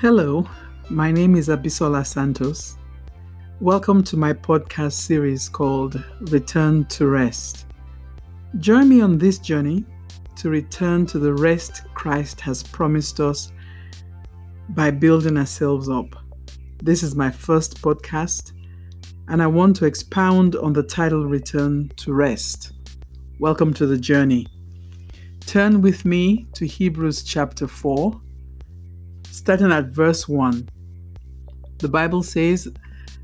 Hello, my name is Abisola Santos. Welcome to my podcast series called Return to Rest. Join me on this journey to return to the rest Christ has promised us by building ourselves up. This is my first podcast, and I want to expound on the title Return to Rest. Welcome to the journey. Turn with me to Hebrews chapter 4 starting at verse 1. The Bible says,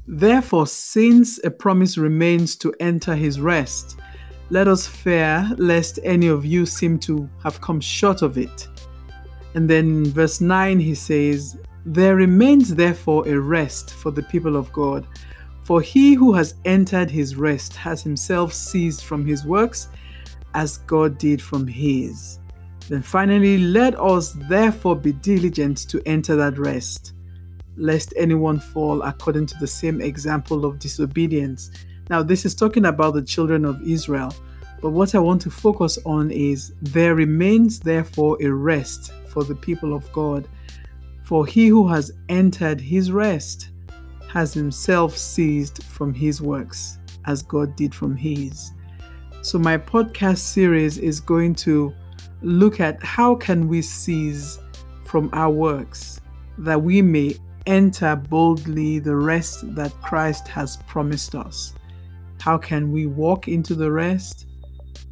Therefore, since a promise remains to enter his rest, let us fear lest any of you seem to have come short of it. And then in verse 9, he says, There remains therefore a rest for the people of God. For he who has entered his rest has himself ceased from his works, as God did from his. Then finally, let us therefore be diligent to enter that rest, lest anyone fall according to the same example of disobedience. Now, this is talking about the children of Israel, but what I want to focus on is there remains therefore a rest for the people of God. For he who has entered his rest has himself ceased from his works, as God did from his. So, my podcast series is going to look at how can we cease from our works that we may enter boldly the rest that Christ has promised us. How can we walk into the rest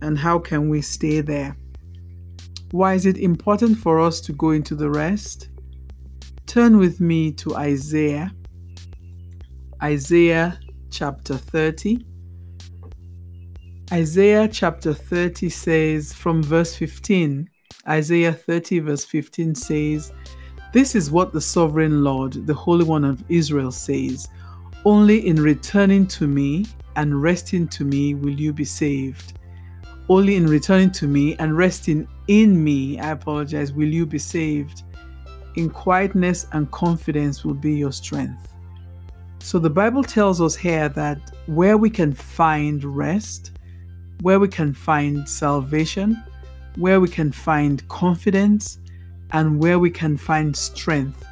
and how can we stay there? Why is it important for us to go into the rest? Turn with me to Isaiah, Isaiah chapter 30. Isaiah chapter 30 says, from verse 15, Isaiah 30, verse 15 says, This is what the sovereign Lord, the Holy One of Israel, says Only in returning to me and resting to me will you be saved. Only in returning to me and resting in me, I apologize, will you be saved. In quietness and confidence will be your strength. So the Bible tells us here that where we can find rest, where we can find salvation, where we can find confidence, and where we can find strength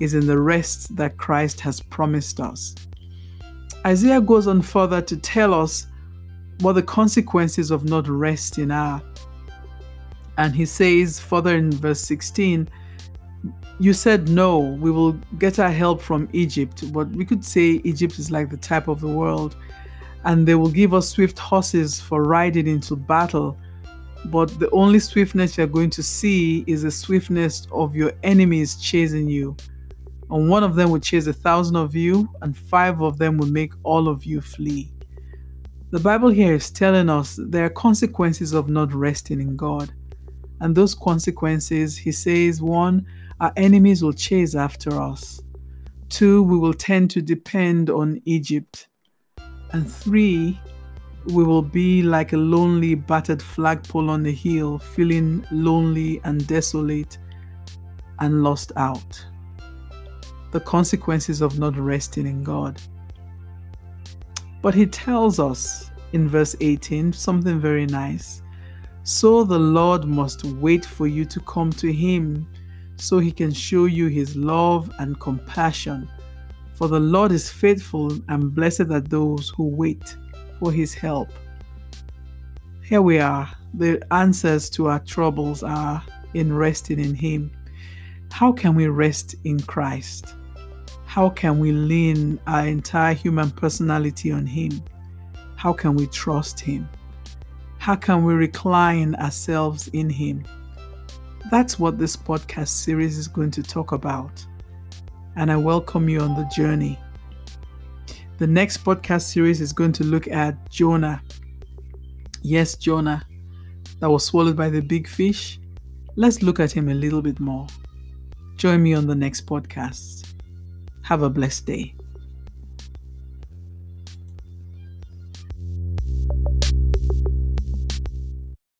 is in the rest that Christ has promised us. Isaiah goes on further to tell us what the consequences of not resting are. And he says further in verse 16, You said, No, we will get our help from Egypt. But we could say Egypt is like the type of the world and they will give us swift horses for riding into battle. But the only swiftness you're going to see is the swiftness of your enemies chasing you. And one of them will chase a thousand of you, and five of them will make all of you flee. The Bible here is telling us there are consequences of not resting in God. And those consequences, he says, one, our enemies will chase after us. Two, we will tend to depend on Egypt. And three, we will be like a lonely, battered flagpole on the hill, feeling lonely and desolate and lost out. The consequences of not resting in God. But he tells us in verse 18 something very nice. So the Lord must wait for you to come to him so he can show you his love and compassion for the Lord is faithful, and blessed are those who wait for his help. Here we are. The answers to our troubles are in resting in him. How can we rest in Christ? How can we lean our entire human personality on him? How can we trust him? How can we recline ourselves in him? That's what this podcast series is going to talk about and I welcome you on the journey. The next podcast series is going to look at Jonah. Yes, Jonah, that was swallowed by the big fish. Let's look at him a little bit more. Join me on the next podcast. Have a blessed day.